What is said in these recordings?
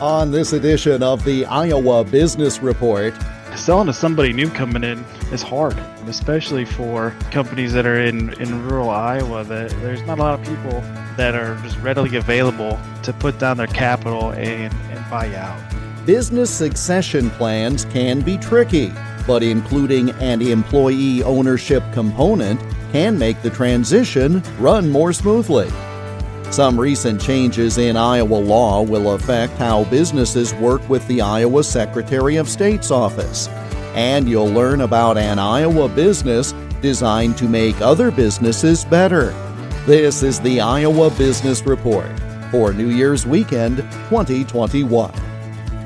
On this edition of the Iowa Business Report, selling to somebody new coming in is hard, especially for companies that are in, in rural Iowa. That there's not a lot of people that are just readily available to put down their capital and, and buy out. Business succession plans can be tricky, but including an employee ownership component can make the transition run more smoothly. Some recent changes in Iowa law will affect how businesses work with the Iowa Secretary of State's office. And you'll learn about an Iowa business designed to make other businesses better. This is the Iowa Business Report for New Year's weekend 2021.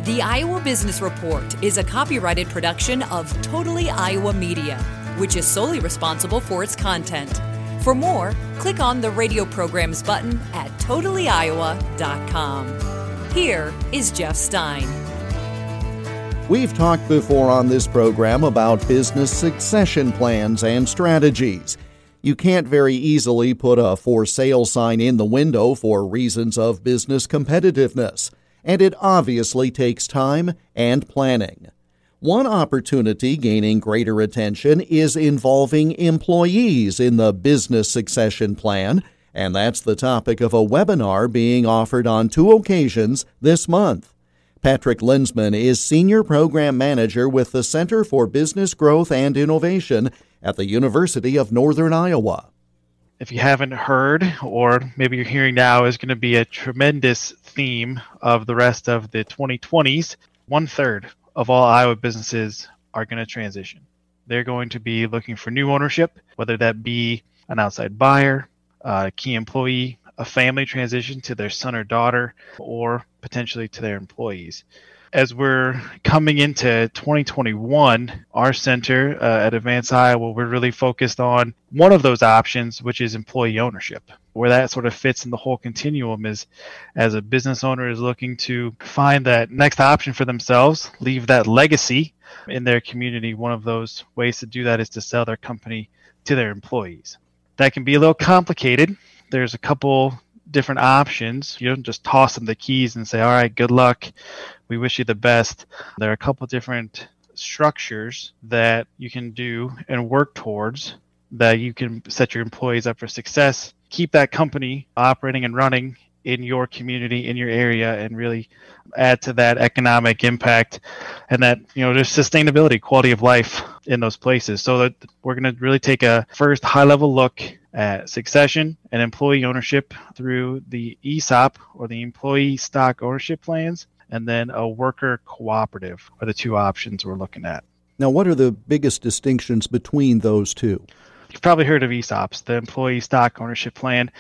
The Iowa Business Report is a copyrighted production of Totally Iowa Media, which is solely responsible for its content. For more, click on the radio programs button at totallyiowa.com. Here is Jeff Stein. We've talked before on this program about business succession plans and strategies. You can't very easily put a for sale sign in the window for reasons of business competitiveness, and it obviously takes time and planning. One opportunity gaining greater attention is involving employees in the business succession plan, and that's the topic of a webinar being offered on two occasions this month. Patrick Linsman is Senior Program Manager with the Center for Business Growth and Innovation at the University of Northern Iowa. If you haven't heard, or maybe you're hearing now, is going to be a tremendous theme of the rest of the 2020s. One third of all Iowa businesses are going to transition. They're going to be looking for new ownership, whether that be an outside buyer, a key employee, a family transition to their son or daughter, or potentially to their employees. As we're coming into 2021, our center uh, at Advance Iowa, we're really focused on one of those options, which is employee ownership where that sort of fits in the whole continuum is as a business owner is looking to find that next option for themselves, leave that legacy in their community. One of those ways to do that is to sell their company to their employees. That can be a little complicated. There's a couple different options. You don't just toss them the keys and say, all right, good luck. We wish you the best. There are a couple different structures that you can do and work towards that you can set your employees up for success keep that company operating and running in your community in your area and really add to that economic impact and that you know just sustainability quality of life in those places. So that we're going to really take a first high level look at succession and employee ownership through the ESOP or the employee stock ownership plans and then a worker cooperative are the two options we're looking at. Now what are the biggest distinctions between those two You've probably heard of ESOPs, the Employee Stock Ownership Plan.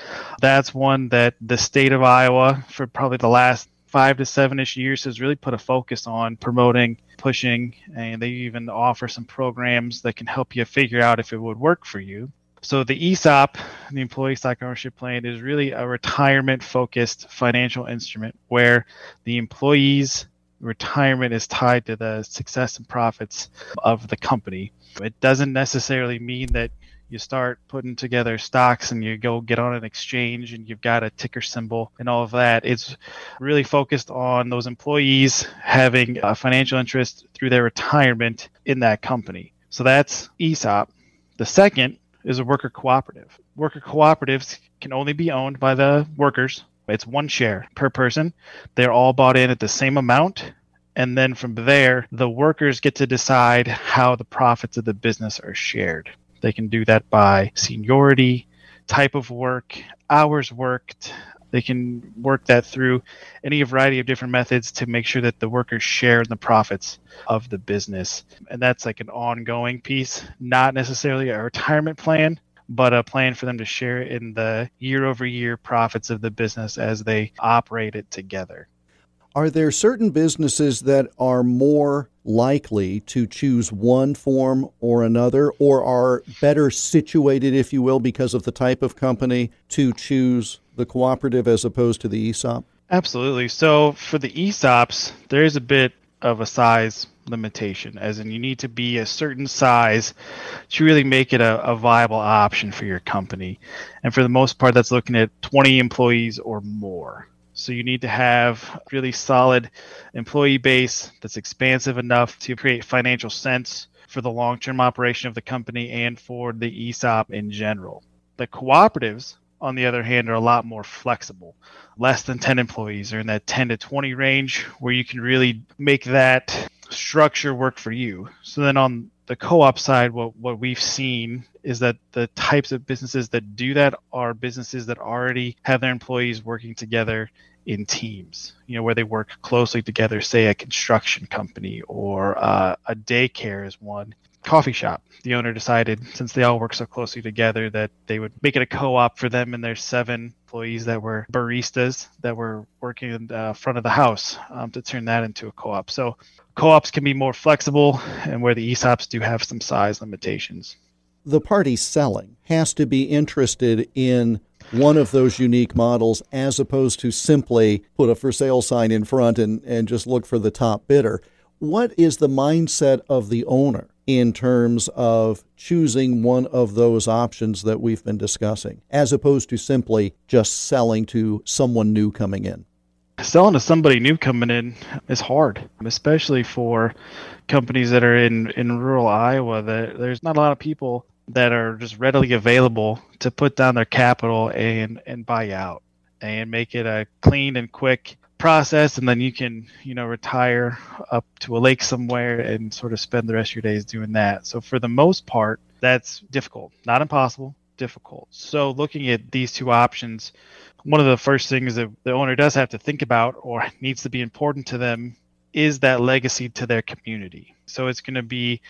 That's one that the state of Iowa, for probably the last five to seven ish years, has really put a focus on promoting, pushing, and they even offer some programs that can help you figure out if it would work for you. So the ESOP, the Employee Stock Ownership Plan, is really a retirement focused financial instrument where the employees retirement is tied to the success and profits of the company. It doesn't necessarily mean that you start putting together stocks and you go get on an exchange and you've got a ticker symbol and all of that. It's really focused on those employees having a financial interest through their retirement in that company. So that's ESOP. The second is a worker cooperative. Worker cooperatives can only be owned by the workers. It's one share per person. They're all bought in at the same amount. And then from there, the workers get to decide how the profits of the business are shared. They can do that by seniority, type of work, hours worked. They can work that through any variety of different methods to make sure that the workers share in the profits of the business. And that's like an ongoing piece, not necessarily a retirement plan, but a plan for them to share in the year over year profits of the business as they operate it together. Are there certain businesses that are more likely to choose one form or another, or are better situated, if you will, because of the type of company to choose the cooperative as opposed to the ESOP? Absolutely. So for the ESOPs, there is a bit of a size limitation, as in you need to be a certain size to really make it a, a, viable option for your company. And for the most part, that's looking at 20 employees or more. So you need to have really solid employee base that's expansive enough to create financial sense for the long-term operation of the company and for the ESOP in general. The cooperatives on the other hand, are a lot more flexible. Less than 10 employees are in that 10 to 20 range where you can really make that structure work for you. So then on the co-op side, what, what we've seen is that the types of businesses that do that are businesses that already have their employees working together in teams, you know, where they work closely together, say a construction company or uh, a daycare is one coffee shop. The owner decided, since they all work so closely together, that they would make it a co op for them and their seven employees that were baristas that were working in the front of the house um, to turn that into a co op. So co ops can be more flexible, and where the ESOPs do have some size limitations. The party selling has to be interested in one of those unique models as opposed to simply put a for sale sign in front and, and just look for the top bidder. What is the mindset of the owner in terms of choosing one of those options that we've been discussing, as opposed to simply just selling to someone new coming in? Selling to somebody new coming in is hard, especially for companies that are in, in rural Iowa. That there's not a lot of people that are just readily available to put down their capital and, and buy out and make it a clean and quick process. And then you can you know retire up to a lake somewhere and sort of spend the rest of your days doing that. So for the most part that's difficult not impossible difficult. So looking at these two options one of the first things that the owner does have to think about or needs to be important to them is that legacy to their community. So it's going to be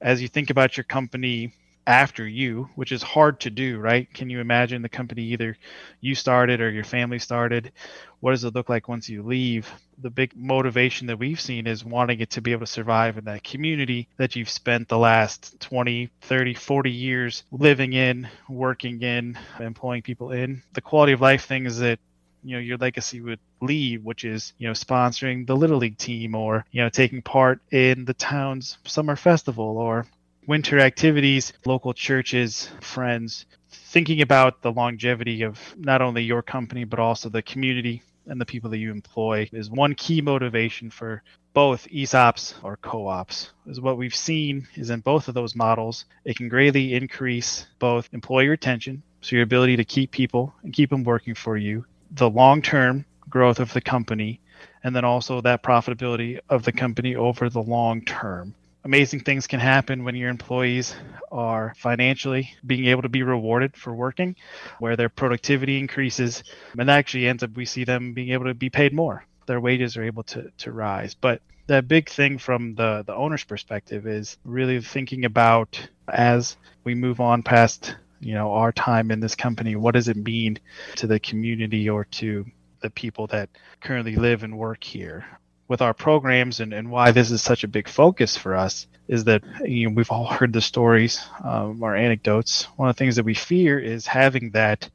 as you think about your company after you, which is hard to do, right? Can you imagine the company either you started or your family started? What does it look like once you leave? The big motivation that we've seen is wanting it to be able to survive in that community that you've spent the last 20, 30, 40 years living in, working in, employing people in. The quality of life things that you know your legacy would leave which is you know sponsoring the little league team or you know taking part in the town's summer festival or winter activities, local churches, friends, thinking about the longevity of not only your company, but also the community and the people that you employ is one key motivation for both ESOPs or co-ops. Is what we've seen is in both of those models, it can greatly increase both employee retention, so your ability to keep people and keep them working for you, the long-term growth of the company, and then also that profitability of the company over the long term amazing things can happen when your employees are financially being able to be rewarded for working, where their productivity increases, and that actually ends up we see them being able to be paid more. Their wages are able to to rise. But the big thing from the the owner's perspective is really thinking about as we move on past you know our time in this company what does it mean to the community or to the people that currently live and work here with our programs and, and why this is such a big focus for us is that you know, we've all heard the stories, um, our anecdotes. One of the things that we fear is having that,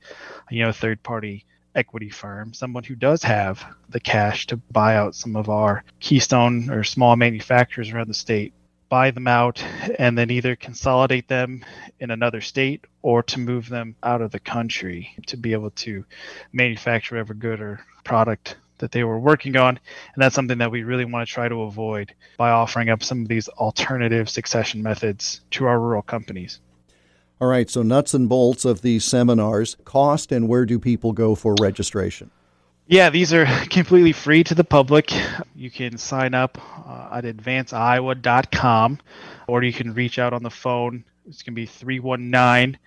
you know, third party equity firm, someone who does have the cash to buy out some of our keystone or small manufacturers around the state, buy them out, and then either consolidate them in another state or to move them out of the country to be able to manufacture whatever good or product that they were working on. And that's something that we really want to try to avoid by offering up some of these alternative succession methods to our rural companies. All right, so nuts and bolts of these seminars, cost and where do people go for registration? Yeah, these are completely free to the public. You can sign up uh, at advanceiowa.com or you can reach out on the phone. It's going to be 319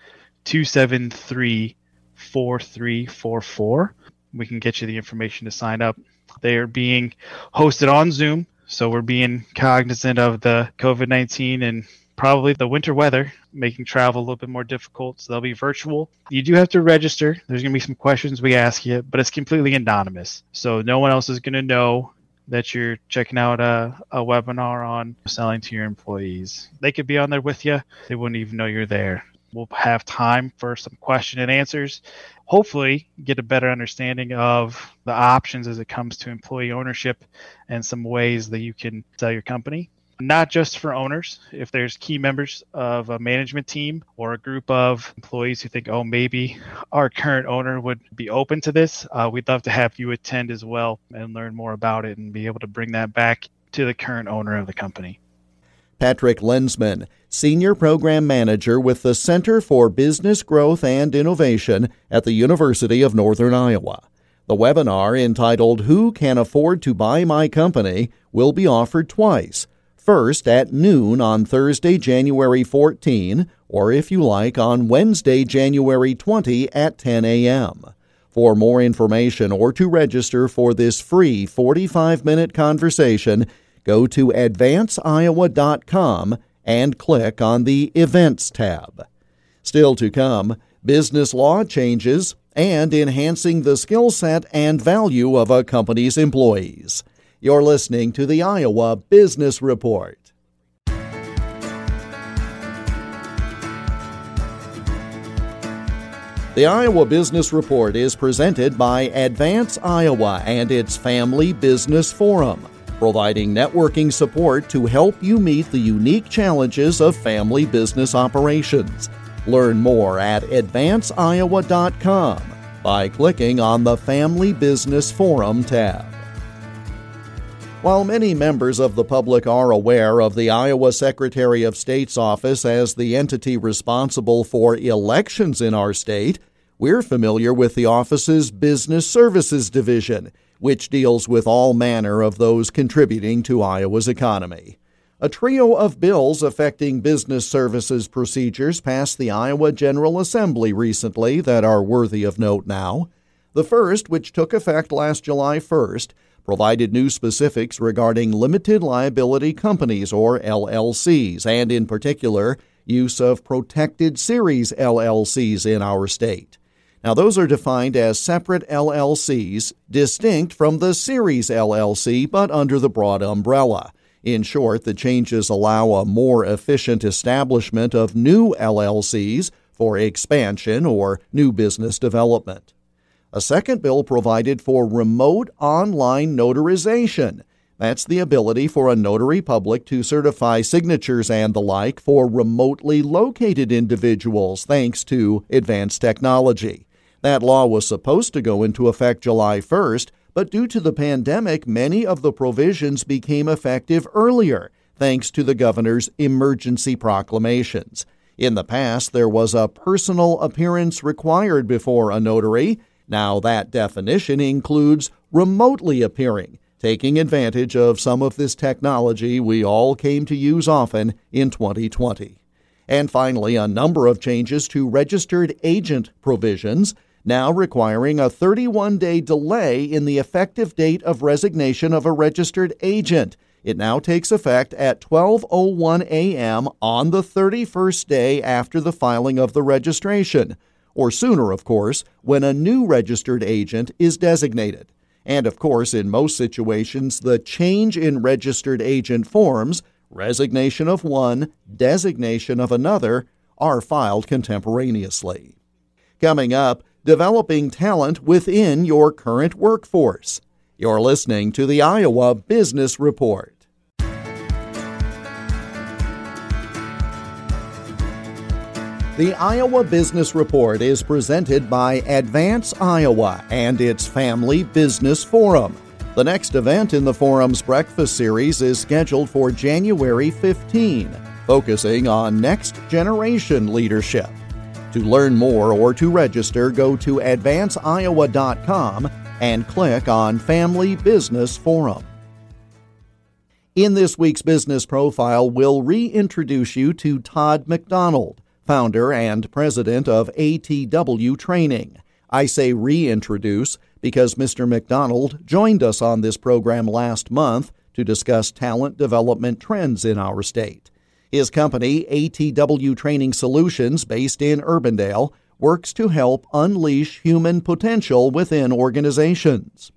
273 4344 we can get you the information to sign up. They are being hosted on Zoom, so we're being cognizant of the COVID 19 and probably the winter weather, making travel a little bit more difficult. So they'll be virtual. You do have to register. There's going to be some questions we ask you, but it's completely anonymous. So no one else is going to know that you're checking out a, a webinar on selling to your employees. They could be on there with you, they wouldn't even know you're there. We'll have time for some question and answers. Hopefully, get a better understanding of the options as it comes to employee ownership and some ways that you can sell your company. not just for owners. If there's key members of a management team or a group of employees who think, oh, maybe our current owner would be open to this, uh, we'd love to have you attend as well and learn more about it and be able to bring that back to the current owner of the company. Patrick Lensman, Senior Program Manager with the Center for Business Growth and Innovation at the University of Northern Iowa. The webinar entitled Who Can Afford to Buy My Company will be offered twice. First at noon on Thursday, January 14, or if you like, on Wednesday, January 20 at 10 a.m. For more information or to register for this free 45 minute conversation, go to advanceiowa.com and click on the Events tab. Still to come, business law changes and enhancing the skill set and value of a company's employees. You're listening to the Iowa Business Report. The Iowa Business Report is presented by Advance Iowa and its Family Business Forum, providing networking support to help you meet the unique challenges of family business operations. Learn more at advanceiowa.com by clicking on the Family Business Forum tab. While many members of the public are aware of the Iowa Secretary of State's office as the entity responsible for elections in our state, we're familiar with the office's Business Services Division, which deals with all manner of those contributing to Iowa's economy. A trio of bills affecting business services procedures passed the Iowa General Assembly recently that are worthy of note now. The first, which took effect last July 1st, provided new specifics regarding limited liability companies or LLCs, and in particular, use of protected series LLCs in our state. Now, those are defined as separate LLCs, distinct from the series LLC, but under the broad umbrella. In short, the changes allow a more efficient establishment of new LLCs for expansion or new business development. A second bill provided for remote online notarization. That's the ability for a notary public to certify signatures and the like for remotely located individuals thanks to advanced technology. That law was supposed to go into effect July 1st, but due to the pandemic, many of the provisions became effective earlier thanks to the governor's emergency proclamations. In the past, there was a personal appearance required before a notary. Now, that definition includes remotely appearing, taking advantage of some of this technology we all came to use often in 2020. And finally, a number of changes to registered agent provisions, now requiring a 31 day delay in the effective date of resignation of a registered agent. It now takes effect at 12:01 a.m. on the 31st day after the filing of the registration or sooner, of course, when a new registered agent is designated. And of course, in most situations, the change in registered agent forms, resignation of one, designation of another, are filed contemporaneously. Coming up, developing talent within your current workforce. You're listening to the Iowa Business Report. The Iowa Business Report is presented by Advance Iowa and its Family Business Forum. The next event in the forum's breakfast series is scheduled for January 15, focusing on next generation leadership. To learn more or to register, go to advanceiowa.com and click on Family Business Forum. In this week's business profile, we'll reintroduce you to Todd McDonald founder and president of ATW Training. I say reintroduce because Mr. McDonald joined us on this program last month to discuss talent development trends in our state. His company, ATW Training Solutions, based in Urbandale, works to help unleash human potential within organizations.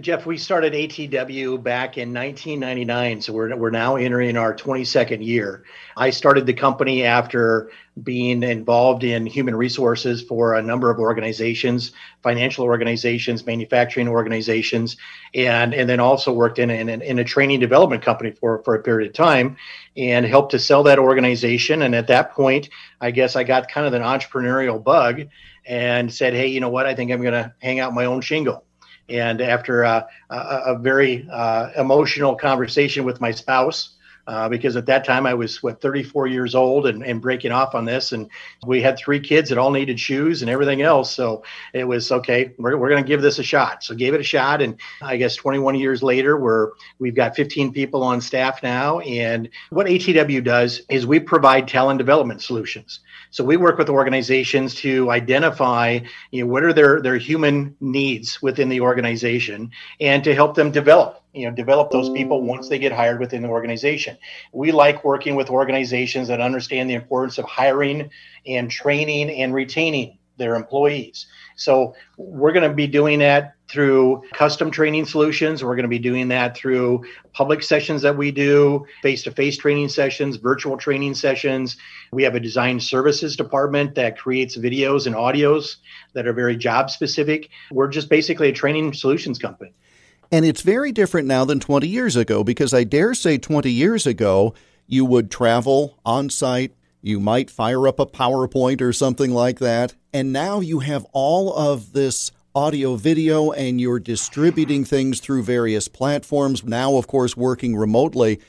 Jeff, we started ATW back in 1999, so we're, we're now entering our 22nd year. I started the company after being involved in human resources for a number of organizations, financial organizations, manufacturing organizations, and, and then also worked in, in, in a training development company for, for a period of time and helped to sell that organization. And at that point, I guess I got kind of an entrepreneurial bug and said, hey, you know what? I think I'm going to hang out my own shingle and after a, a, a very uh, emotional conversation with my spouse, uh, because at that time I was what 34 years old and, and breaking off on this, and we had three kids that all needed shoes and everything else. So it was okay. We're, we're going to give this a shot. So gave it a shot, and I guess 21 years later, we're we've got 15 people on staff now. And what ATW does is we provide talent development solutions. So we work with organizations to identify, you know, what are their their human needs within the organization, and to help them develop you know develop those people once they get hired within the organization we like working with organizations that understand the importance of hiring and training and retaining their employees so we're going to be doing that through custom training solutions. We're going to be doing that through public sessions that we do, face to face training sessions, virtual training sessions. We have a design services department that creates videos and audios that are very job specific. We're just basically a training solutions company. And it's very different now than 20 years ago because I dare say 20 years ago, you would travel on site, you might fire up a PowerPoint or something like that. And now you have all of this audio, video, and you're distributing things through various platforms. Now, of course, working remotely.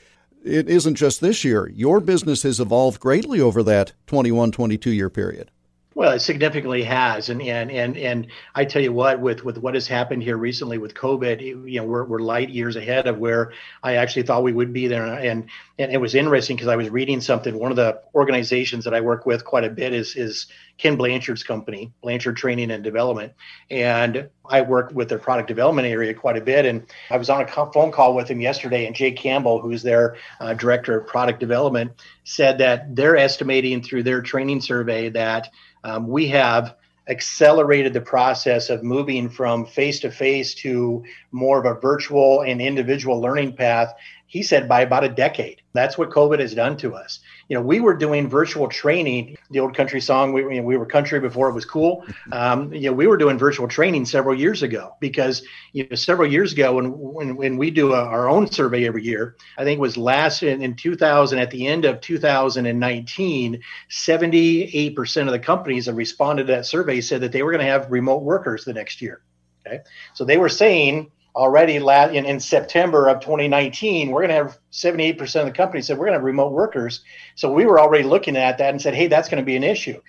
It isn't just this year. Your business has evolved greatly over that 21, 22 year period. Well, it significantly has, and and and and I tell you what, with with what has happened here recently with COVID, you know, we're we're light years ahead of where I actually thought we would be there, and and it was interesting because I was reading something. One of the organizations that I work with quite a bit is is Ken Blanchard's company, Blanchard Training and Development, and I work with their product development area quite a bit. And I was on a phone call with him yesterday, and Jay Campbell, who's their uh, director of product development, said that they're estimating through their training survey that um, we have accelerated the process of moving from face to face to more of a virtual and individual learning path he said by about a decade. That's what covid has done to us. You know we were doing virtual training the old country song we, you know, we were country before it was cool. Um, you know we were doing virtual training several years ago because you know several years ago when when, when we do a, our own survey every year i think it was last in, in 2000 at the end of 2019 78% of the companies that responded to that survey said that they were going to have remote workers the next year okay? So they were saying already in, in September of 2019, we're going to have 78% of the companies said we're going to have remote workers. So we were already looking at that and said, hey, that's going to be an issue.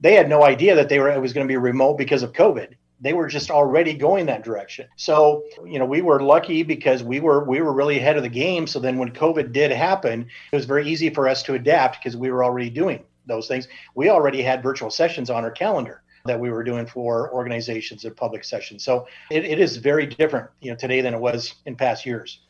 They had no idea that they were it was going to be remote because of COVID. They were just already going that direction. So, you know, we were lucky because we were we were really ahead of the game. So then when COVID did happen, it was very easy for us to adapt because we were already doing those things. We already had virtual sessions on our calendar that we were doing for organizations and public sessions. So it, it is very different, you know, today than it was in past years.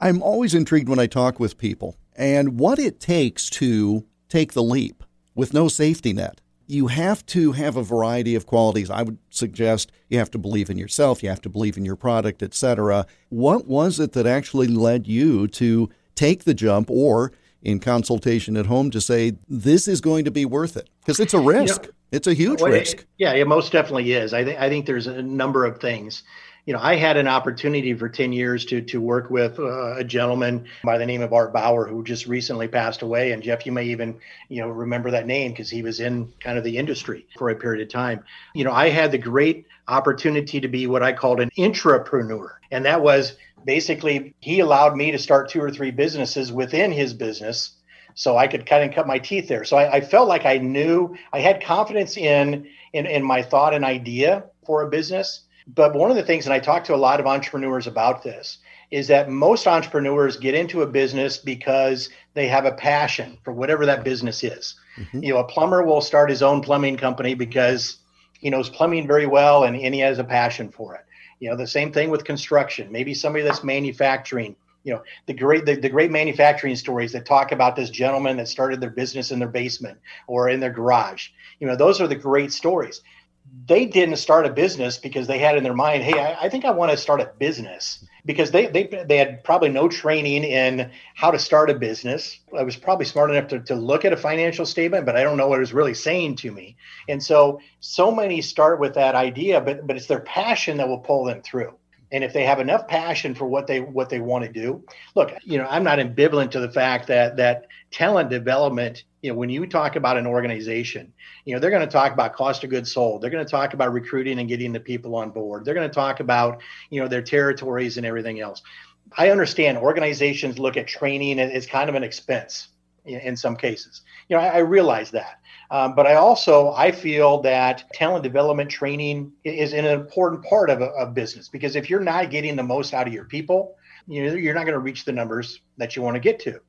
I'm always intrigued when I talk with people and what it takes to take the leap with no safety net. You have to have a variety of qualities. I would suggest you have to believe in yourself, you have to believe in your product, etc. What was it that actually led you to take the jump or in consultation at home to say this is going to be worth it? Because it's a risk. You know, it's a huge well, risk. It, yeah, it most definitely is. I think I think there's a number of things. You know, I had an opportunity for 10 years to to work with uh, a gentleman by the name of Art Bauer who just recently passed away. And Jeff, you may even you know remember that name because he was in kind of the industry for a period of time. You know, I had the great opportunity to be what I called an intrapreneur, and that was basically he allowed me to start two or three businesses within his business so I could kind of cut my teeth there. So I, I, felt like I knew I had confidence in, in in my thought and idea for a business. But one of the things, and I talk to a lot of entrepreneurs about this, is that most entrepreneurs get into a business because they have a passion for whatever that business is. Mm-hmm. You know, a plumber will start his own plumbing company because he knows plumbing very well and, and he has a passion for it. You know, the same thing with construction. Maybe somebody that's manufacturing you know the great the, the great manufacturing stories that talk about this gentleman that started their business in their basement or in their garage. You know those are the great stories. They didn't start a business because they had in their mind, hey, I, I think I want to start a business because they, they they had probably no training in how to start a business. I was probably smart enough to, to look at a financial statement, but I don't know what it was really saying to me. And so so many start with that idea, but but it's their passion that will pull them through and if they have enough passion for what they what they want to do look you know i'm not ambivalent to the fact that that talent development you know when you talk about an organization you know they're going to talk about cost of goods sold. They're going to talk about recruiting and getting the people on board. They're going to talk about you know their territories and everything else. I understand organizations look at training as kind of an expense in some cases. You know i, I realize that. Um, but I also I feel that talent development training is an important part of a, of business because if you're not getting the most out of your people, you know, you're not going to reach the numbers that you want to get to.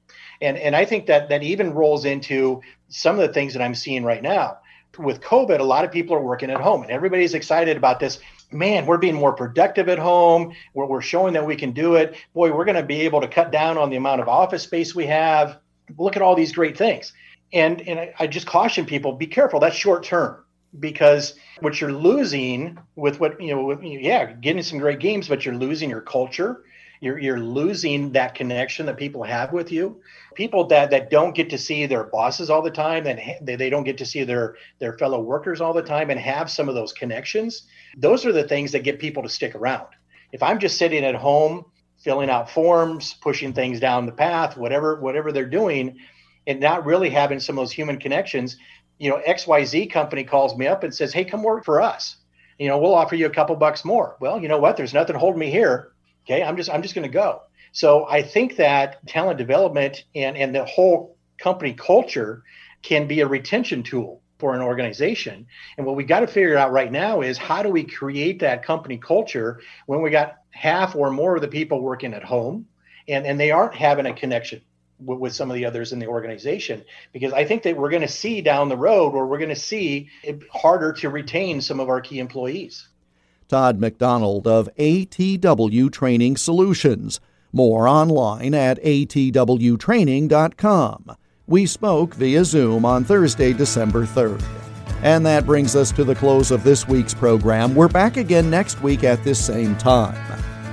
And and I think that that even rolls into some of the things that I'm seeing right now. With COVID, a lot of people are working at home and everybody's excited about this. Man, we're being more productive at home. We're, we're showing that we can do it. Boy, we're going to be able to cut down on the amount of office space we have. Look at all these great things and and I, I just caution people: be careful. That's short term because what you're losing with what you know, with, yeah, getting some great games, but you're losing your culture. You're you're losing that connection that people have with you. People that that don't get to see their bosses all the time, and they, they don't get to see their their fellow workers all the time, and have some of those connections. Those are the things that get people to stick around. If I'm just sitting at home filling out forms, pushing things down the path, whatever whatever they're doing, and not really having some of those human connections, you know, XYZ company calls me up and says, Hey, come work for us. You know, we'll offer you a couple bucks more. Well, you know what? There's nothing holding me here. Okay. I'm just, I'm just going to go. So I think that talent development and, and the whole company culture can be a retention tool for an organization. And what we got to figure out right now is how do we create that company culture when we got half or more of the people working at home and, and they aren't having a connection with, with some of the others in the organization because I think that we're going to see down the road where we're going to see it harder to retain some of our key employees. Todd McDonald of ATW Training Solutions. More online at atwtraining.com. We spoke via Zoom on Thursday, December 3rd. And that brings us to the close of this week's program. We're back again next week at this same time.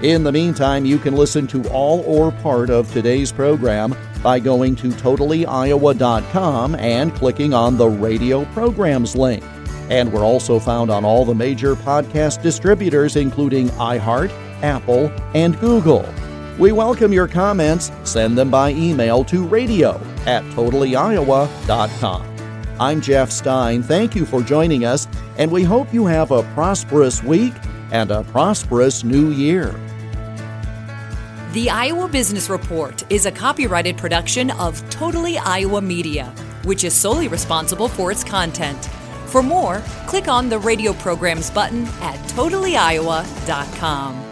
In the meantime, you can listen to all or part of today's program by going to totallyiowa.com and clicking on the radio programs link. And we're also found on all the major podcast distributors, including iHeart, Apple, and Google. We welcome your comments. Send them by email to radio at totallyiowa.com. I'm Jeff Stein. Thank you for joining us, and we hope you have a prosperous week and a prosperous new year. The Iowa Business Report is a copyrighted production of Totally Iowa Media, which is solely responsible for its content. For more, click on the radio programs button at totallyiowa.com.